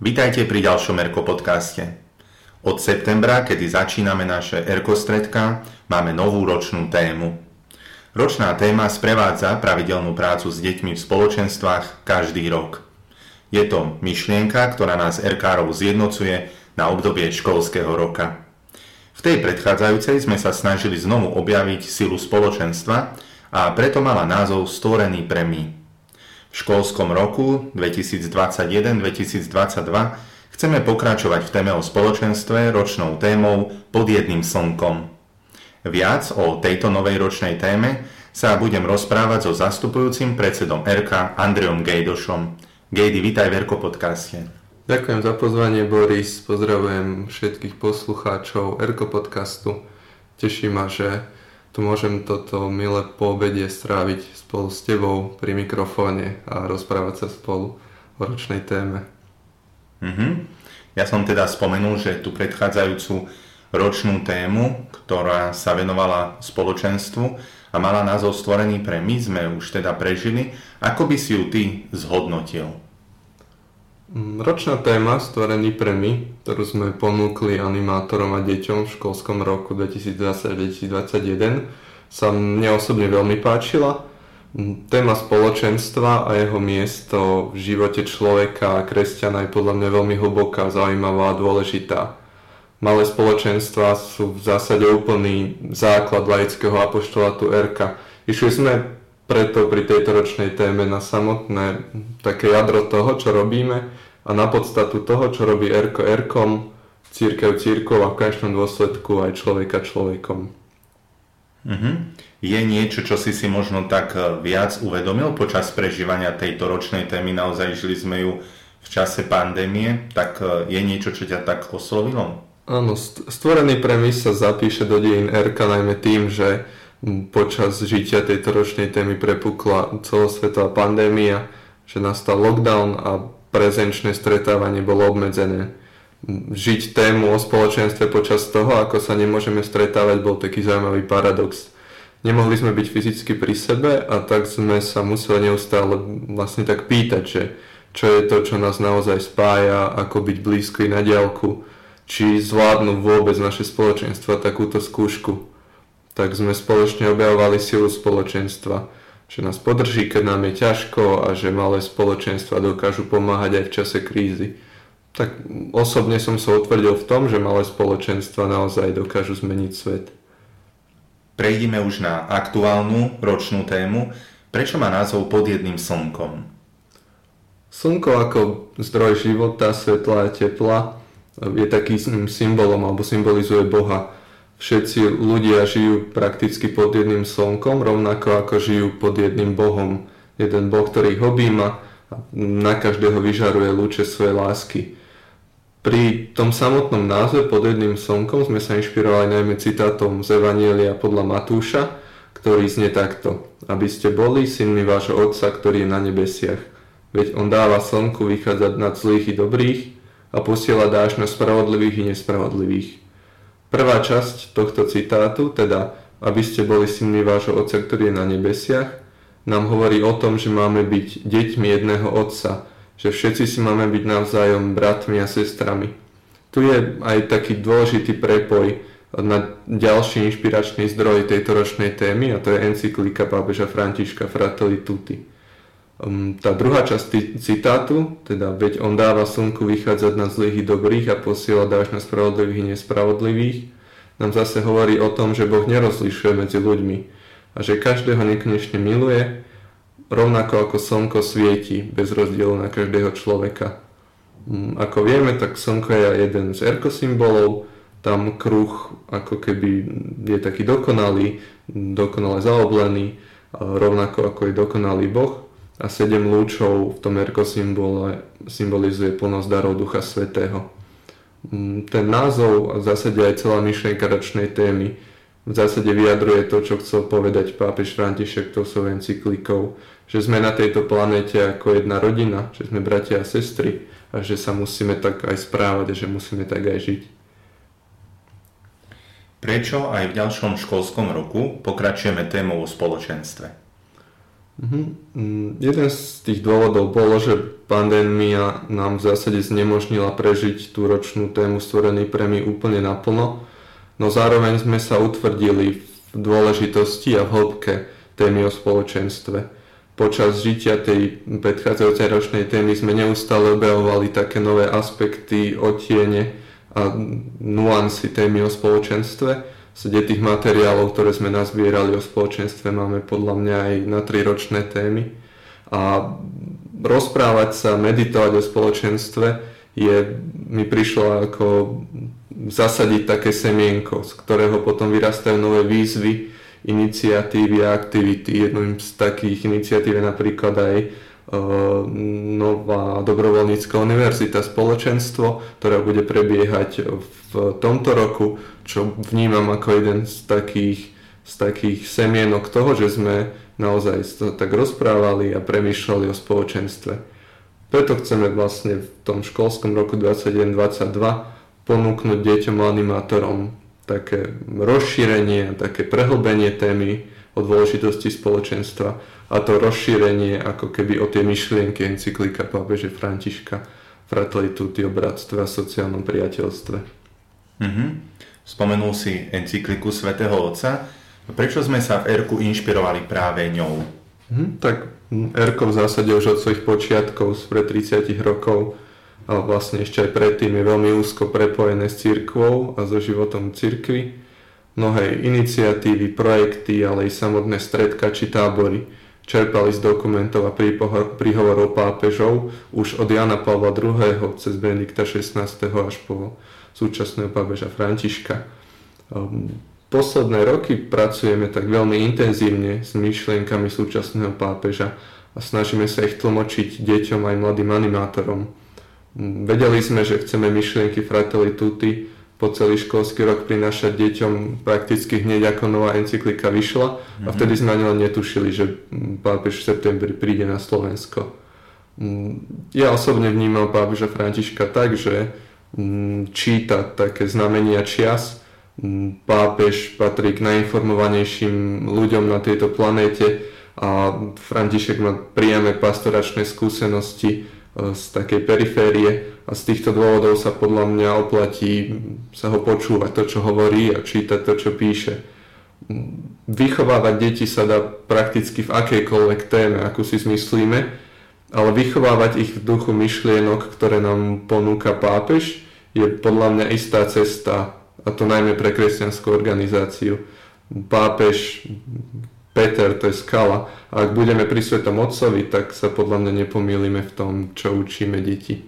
Vítajte pri ďalšom Erko podcaste. Od septembra, kedy začíname naše Erko stredka, máme novú ročnú tému. Ročná téma sprevádza pravidelnú prácu s deťmi v spoločenstvách každý rok. Je to myšlienka, ktorá nás Erkárov zjednocuje na obdobie školského roka. V tej predchádzajúcej sme sa snažili znovu objaviť silu spoločenstva a preto mala názov Stvorený pre my. V školskom roku 2021-2022 chceme pokračovať v téme o spoločenstve ročnou témou Pod jedným slnkom. Viac o tejto novej ročnej téme sa budem rozprávať so zastupujúcim predsedom RK Andreom Gejdošom. Gejdy, vitaj v RK podcaste. Ďakujem za pozvanie Boris, pozdravujem všetkých poslucháčov RK podcastu. Teší ma, že tu môžem toto milé poobedie stráviť spolu s tebou pri mikrofóne a rozprávať sa spolu o ročnej téme. Mm-hmm. Ja som teda spomenul, že tú predchádzajúcu ročnú tému, ktorá sa venovala spoločenstvu a mala názov Stvorený pre my, sme už teda prežili. Ako by si ju ty zhodnotil? Mm, ročná téma Stvorený pre my, ktorú sme ponúkli animátorom a deťom v školskom roku 2020-2021, sa mne osobne veľmi páčila. Mm, téma spoločenstva a jeho miesto v živote človeka a kresťana je podľa mňa veľmi hlboká, zaujímavá a dôležitá. Malé spoločenstva sú v zásade úplný základ laického apoštolatu RK. Išli sme preto pri tejto ročnej téme na samotné také jadro toho, čo robíme a na podstatu toho, čo robí Erko Erkom, církev církov a v každom dôsledku aj človeka človekom. Uh-huh. Je niečo, čo si si možno tak e, viac uvedomil počas prežívania tejto ročnej témy? Naozaj žili sme ju v čase pandémie, tak e, je niečo, čo ťa tak oslovilo? Áno, stvorený premis sa zapíše do dejín RK najmä tým, že počas žitia tejto ročnej témy prepukla celosvetová pandémia, že nastal lockdown a prezenčné stretávanie bolo obmedzené. Žiť tému o spoločenstve počas toho, ako sa nemôžeme stretávať, bol taký zaujímavý paradox. Nemohli sme byť fyzicky pri sebe a tak sme sa museli neustále vlastne tak pýtať, že čo je to, čo nás naozaj spája, ako byť blízky na diálku, či zvládnu vôbec naše spoločenstva takúto skúšku tak sme spoločne objavovali silu spoločenstva, že nás podrží, keď nám je ťažko a že malé spoločenstva dokážu pomáhať aj v čase krízy. Tak osobne som sa utvrdil v tom, že malé spoločenstva naozaj dokážu zmeniť svet. Prejdime už na aktuálnu ročnú tému. Prečo má názov Pod jedným slnkom? Slnko ako zdroj života, svetla a tepla je takým symbolom alebo symbolizuje Boha všetci ľudia žijú prakticky pod jedným slnkom, rovnako ako žijú pod jedným Bohom. Jeden Boh, ktorý ich objíma a na každého vyžaruje lúče svojej lásky. Pri tom samotnom názve pod jedným slnkom sme sa inšpirovali najmä citátom z Evanielia podľa Matúša, ktorý znie takto. Aby ste boli synmi vášho Otca, ktorý je na nebesiach. Veď On dáva slnku vychádzať nad zlých i dobrých a posiela dáž na spravodlivých i nespravodlivých. Prvá časť tohto citátu, teda aby ste boli synmi vášho Otca, ktorý je na nebesiach, nám hovorí o tom, že máme byť deťmi jedného Otca, že všetci si máme byť navzájom bratmi a sestrami. Tu je aj taký dôležitý prepoj na ďalší inšpiračný zdroj tejto ročnej témy a to je encyklika pápeža Františka Fratelli Tutti. Um, tá druhá časť citátu, teda veď on dáva slnku vychádzať na zlých i dobrých a posiela dáš na spravodlivých i nespravodlivých, nám zase hovorí o tom, že Boh nerozlišuje medzi ľuďmi a že každého nekonečne miluje, rovnako ako slnko svieti bez rozdielu na každého človeka. Um, ako vieme, tak slnko je jeden z erkosymbolov, tam kruh ako keby je taký dokonalý, dokonale zaoblený, rovnako ako je dokonalý Boh a sedem lúčov v tom erko symbolizuje plnosť darov Ducha Svetého. Mm, ten názov a v zásade aj celá myšlienka ročnej témy v zásade vyjadruje to, čo chcel povedať pápež František tou svojou encyklikou, že sme na tejto planete ako jedna rodina, že sme bratia a sestry a že sa musíme tak aj správať a že musíme tak aj žiť. Prečo aj v ďalšom školskom roku pokračujeme témou o spoločenstve? Mm-hmm. Jeden z tých dôvodov bolo, že pandémia nám v zásade znemožnila prežiť tú ročnú tému stvorený my úplne naplno, no zároveň sme sa utvrdili v dôležitosti a v hĺbke témy o spoločenstve. Počas žitia tej predchádzajúcej ročnej témy sme neustále objavovali také nové aspekty, otiene a nuancy témy o spoločenstve, sede tých materiálov, ktoré sme nazbierali o spoločenstve, máme podľa mňa aj na tri ročné témy. A rozprávať sa, meditovať o spoločenstve je, mi prišlo ako zasadiť také semienko, z ktorého potom vyrastajú nové výzvy, iniciatívy a aktivity. Jednou z takých iniciatív je napríklad aj nová dobrovoľnícka univerzita spoločenstvo, ktorá bude prebiehať v tomto roku, čo vnímam ako jeden z takých, z takých semienok toho, že sme naozaj tak rozprávali a premýšľali o spoločenstve. Preto chceme vlastne v tom školskom roku 2021-2022 ponúknuť deťom animátorom také rozšírenie, také prehlbenie témy o dôležitosti spoločenstva a to rozšírenie ako keby o tie myšlienky encyklika pápeže Františka Fratelli Tutti o bratstve a sociálnom priateľstve. Mm-hmm. Spomenul si encykliku svätého Otca. Prečo sme sa v Erku inšpirovali práve ňou? Mm, tak Erko v zásade už od svojich počiatkov, spred 30 rokov, a vlastne ešte aj predtým je veľmi úzko prepojené s církvou a so životom církvy. Mnohé iniciatívy, projekty, ale aj samotné stredka či tábory čerpali z dokumentov a príhovorov pápežov už od Jana Pavla II. cez Benedikta XVI. až po súčasného pápeža Františka. Ehm, posledné roky pracujeme tak veľmi intenzívne s myšlienkami súčasného pápeža a snažíme sa ich tlmočiť deťom aj mladým animátorom. Ehm, vedeli sme, že chceme myšlienky Fratelli Tutti po celý školský rok prinášať deťom prakticky hneď ako nová encyklika vyšla mm-hmm. a mhm. vtedy sme ani len netušili, že pápež v septembri príde na Slovensko. Mm, ja osobne vnímam pápeža Františka tak, že mm, číta také znamenia čias. Mm, pápež patrí k najinformovanejším ľuďom na tejto planéte a František má priame pastoračné skúsenosti z takej periférie a z týchto dôvodov sa podľa mňa oplatí sa ho počúvať to, čo hovorí a čítať to, čo píše. Vychovávať deti sa dá prakticky v akejkoľvek téme, akú si zmyslíme, ale vychovávať ich v duchu myšlienok, ktoré nám ponúka pápež, je podľa mňa istá cesta, a to najmä pre kresťanskú organizáciu. Pápež Peter, to je skala. A ak budeme pri Svetom Otcovi, tak sa podľa mňa nepomýlime v tom, čo učíme deti.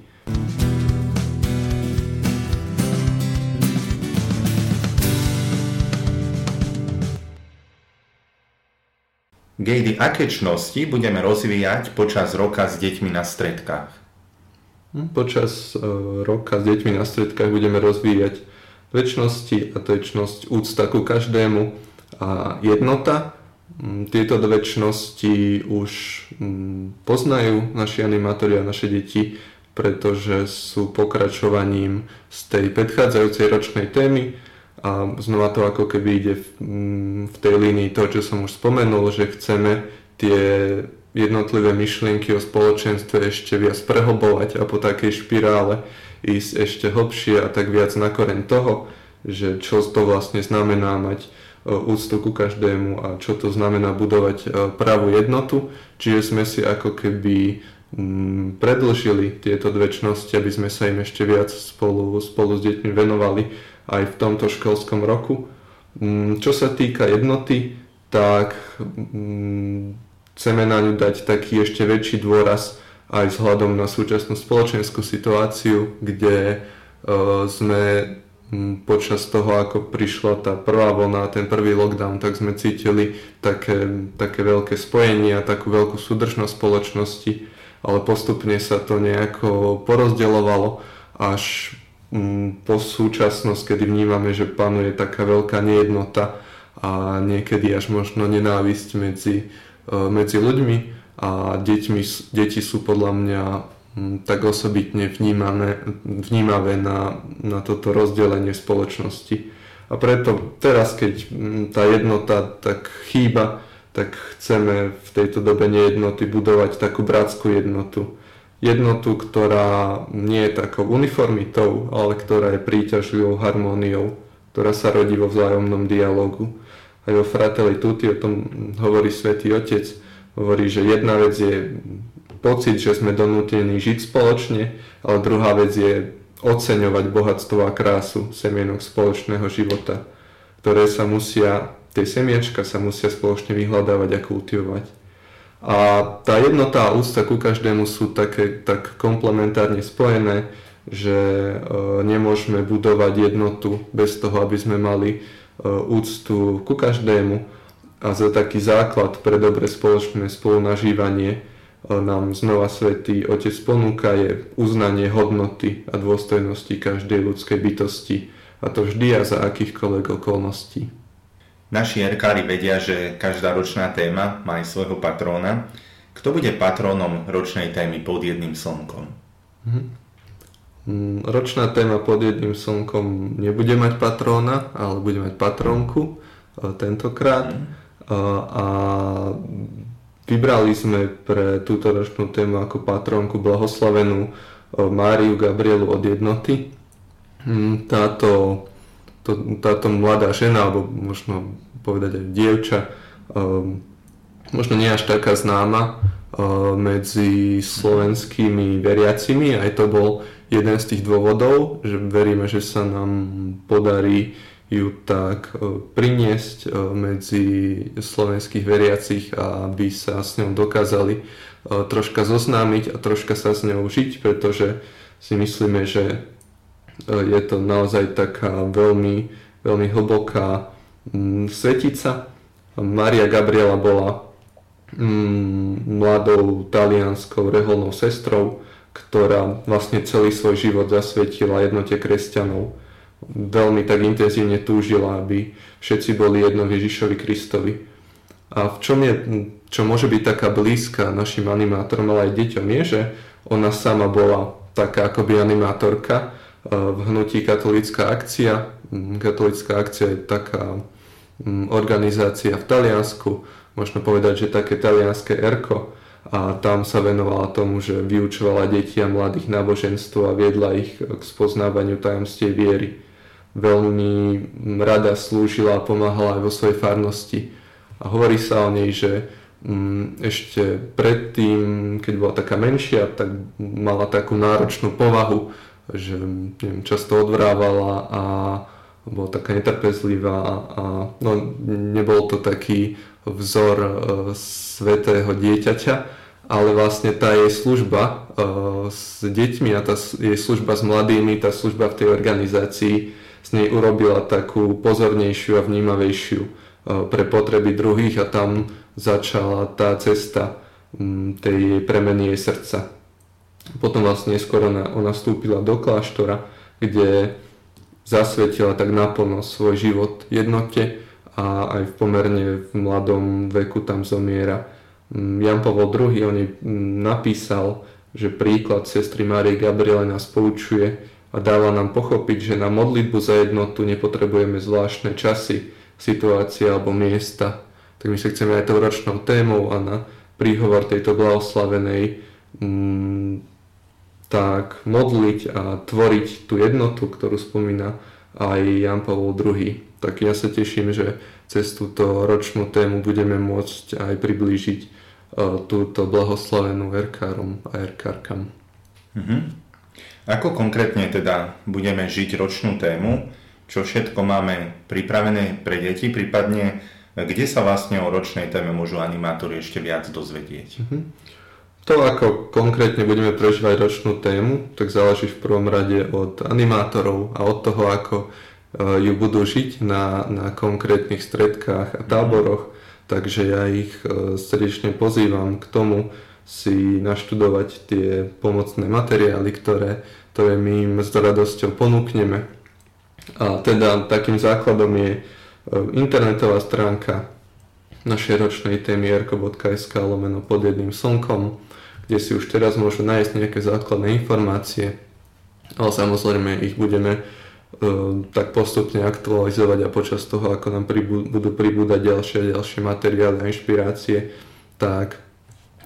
Gejdy, aké čnosti budeme rozvíjať počas roka s deťmi na stredkách? Hm, počas uh, roka s deťmi na stredkách budeme rozvíjať väčšnosti a to je čnosť úcta ku každému a jednota. Hm, tieto dve čnosti už hm, poznajú naši animátori a naše deti, pretože sú pokračovaním z tej predchádzajúcej ročnej témy a znova to ako keby ide v, mm, v tej línii to, čo som už spomenul, že chceme tie jednotlivé myšlienky o spoločenstve ešte viac prehlbovať a po takej špirále ísť ešte hlbšie a tak viac na koreň toho, že čo to vlastne znamená mať úctu ku každému a čo to znamená budovať e, pravú jednotu. Čiže sme si ako keby mm, predlžili tieto dve čnosti, aby sme sa im ešte viac spolu, spolu s deťmi venovali aj v tomto školskom roku. Mm, čo sa týka jednoty, tak mm, chceme na ňu dať taký ešte väčší dôraz aj vzhľadom na súčasnú spoločenskú situáciu, kde e, sme počas toho, ako prišla tá prvá vlna, ten prvý lockdown, tak sme cítili také, také veľké spojenie a takú veľkú súdržnosť spoločnosti, ale postupne sa to nejako porozdeľovalo až Mm, po súčasnosť, kedy vnímame, že panuje taká veľká nejednota a niekedy až možno nenávisť medzi, e, medzi ľuďmi a deťmi, deti sú podľa mňa mm, tak osobitne vnímané, vnímavé na, na toto rozdelenie spoločnosti. A preto teraz, keď mm, tá jednota tak chýba, tak chceme v tejto dobe nejednoty budovať takú bratskú jednotu. Jednotu, ktorá nie je takou uniformitou, ale ktorá je príťažlivou harmóniou, ktorá sa rodí vo vzájomnom dialogu. Aj vo Fratelli Tutti o tom hovorí svätý Otec. Hovorí, že jedna vec je pocit, že sme donútení žiť spoločne, ale druhá vec je oceňovať bohatstvo a krásu semienok spoločného života, ktoré sa musia tie semiečka sa musia spoločne vyhľadávať a kultivovať. A tá jednota a úcta ku každému sú také, tak komplementárne spojené, že e, nemôžeme budovať jednotu bez toho, aby sme mali e, úctu ku každému. A za taký základ pre dobre spoločné spolunažívanie nám znova Svetý Otec ponúka je uznanie hodnoty a dôstojnosti každej ľudskej bytosti. A to vždy a za akýchkoľvek okolností. Naši erkári vedia, že každá ročná téma má aj svojho patróna. Kto bude patrónom ročnej témy pod jedným slnkom? Mhm. Mm, ročná téma pod jedným slnkom nebude mať patróna, ale bude mať patrónku tentokrát. Mm. A, a vybrali sme pre túto ročnú tému ako patrónku blahoslavenú e, Máriu Gabrielu od jednoty. Mm, táto to, táto mladá žena, alebo možno povedať aj dievča, um, možno nie až taká známa uh, medzi slovenskými veriacimi. Aj to bol jeden z tých dôvodov, že veríme, že sa nám podarí ju tak uh, priniesť uh, medzi slovenských veriacich aby sa s ňou dokázali uh, troška zoznámiť a troška sa s ňou žiť, pretože si myslíme, že je to naozaj taká veľmi, veľmi hlboká mm, svetica. Maria Gabriela bola mm, mladou talianskou reholnou sestrou, ktorá vlastne celý svoj život zasvetila jednote kresťanov. Veľmi tak intenzívne túžila, aby všetci boli jedno Ježišovi Kristovi. A v čom je, čo môže byť taká blízka našim animátorom, ale aj deťom, je, že ona sama bola taká akoby animátorka, v hnutí Katolická akcia. Katolická akcia je taká mm, organizácia v Taliansku, možno povedať, že také talianské erko a tam sa venovala tomu, že vyučovala deti a mladých náboženstvo a viedla ich k spoznávaniu tajomstiev viery. Veľmi rada slúžila a pomáhala aj vo svojej farnosti. A hovorí sa o nej, že ešte predtým, keď bola taká menšia, tak mala takú náročnú povahu, že neviem, často odvrávala a bola taká netrpezlivá a no, nebol to taký vzor e, svetého dieťaťa, ale vlastne tá jej služba e, s deťmi a tá jej služba s mladými, tá služba v tej organizácii z nej urobila takú pozornejšiu a vnímavejšiu e, pre potreby druhých a tam začala tá cesta tej premeny jej srdca. Potom vlastne skoro ona, ona vstúpila do kláštora, kde zasvetila tak naplno svoj život jednote a aj v pomerne v mladom veku tam zomiera. Mm, Jan Pavel II o nej mm, napísal, že príklad sestry Márie Gabriele nás poučuje a dáva nám pochopiť, že na modlitbu za jednotu nepotrebujeme zvláštne časy, situácie alebo miesta. Tak my sa chceme aj tou ročnou témou a na príhovor tejto blahoslavenej mm, tak modliť a tvoriť tú jednotu, ktorú spomína aj Jan Pavel II. Tak ja sa teším, že cez túto ročnú tému budeme môcť aj priblížiť uh, túto blahoslavenú erkárom a erkárkam. Mm-hmm. Ako konkrétne teda budeme žiť ročnú tému? Čo všetko máme pripravené pre deti? Prípadne kde sa vlastne o ročnej téme môžu animátori ešte viac dozvedieť? Mm-hmm. To, ako konkrétne budeme prežívať ročnú tému, tak záleží v prvom rade od animátorov a od toho, ako e, ju budú žiť na, na konkrétnych stredkách a táboroch. Takže ja ich e, srdečne pozývam k tomu si naštudovať tie pomocné materiály, ktoré, ktoré my im s radosťou ponúkneme. A teda takým základom je e, internetová stránka našej ročnej témy erko.sk lomeno pod jedným slnkom kde si už teraz môžu nájsť nejaké základné informácie, ale samozrejme ich budeme tak postupne aktualizovať a počas toho, ako nám pribú, budú pribúdať ďalšie a ďalšie materiály a inšpirácie, tak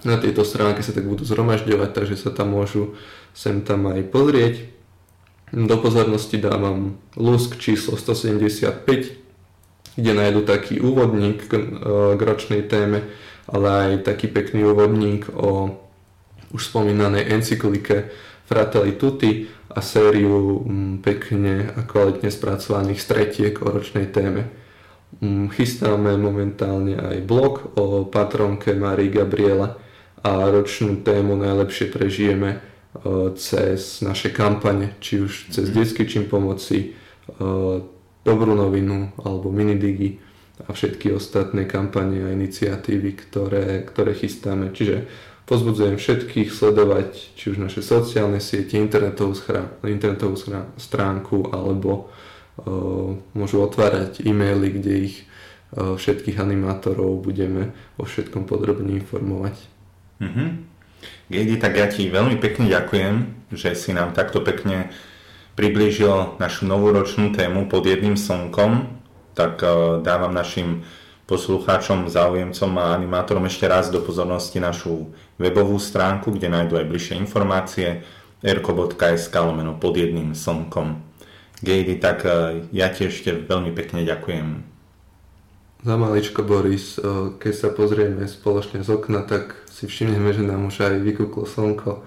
na tejto stránke sa tak budú zhromažďovať, takže sa tam môžu sem tam aj pozrieť. Do pozornosti dávam lusk číslo 175, kde nájdu taký úvodník e, k ročnej téme, ale aj taký pekný úvodník o už spomínanej encyklike Fratelli Tutti a sériu mm, pekne a kvalitne spracovaných stretiek o ročnej téme. Mm, chystáme momentálne aj blog o patronke Marii Gabriele a ročnú tému najlepšie prežijeme e, cez naše kampane, či už cez mhm. detský čím pomoci, e, dobrú novinu alebo minidigi a všetky ostatné kampane a iniciatívy, ktoré, ktoré chystáme. Čiže Pozbudzujem všetkých sledovať či už naše sociálne siete, internetovú, schrán, internetovú schrán, stránku alebo uh, môžu otvárať e-maily, kde ich uh, všetkých animátorov budeme o všetkom podrobne informovať. Mm-hmm. Gedi, tak ja ti veľmi pekne ďakujem, že si nám takto pekne priblížil našu novoročnú tému pod jedným slnkom, tak uh, dávam našim poslucháčom, záujemcom a animátorom ešte raz do pozornosti našu webovú stránku, kde nájdú aj bližšie informácie erko.sk lomeno pod jedným slnkom. Gejdy, tak e, ja ti ešte veľmi pekne ďakujem. Za maličko, Boris, keď sa pozrieme spoločne z okna, tak si všimneme, že nám už aj vykúklo slnko.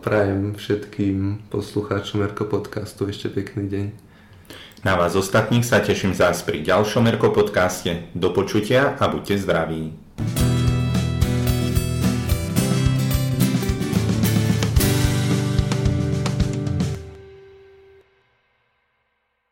Prajem všetkým poslucháčom Erko podcastu ešte pekný deň. Na vás ostatných sa teším zás pri ďalšom Erko podcaste. Do počutia a buďte zdraví.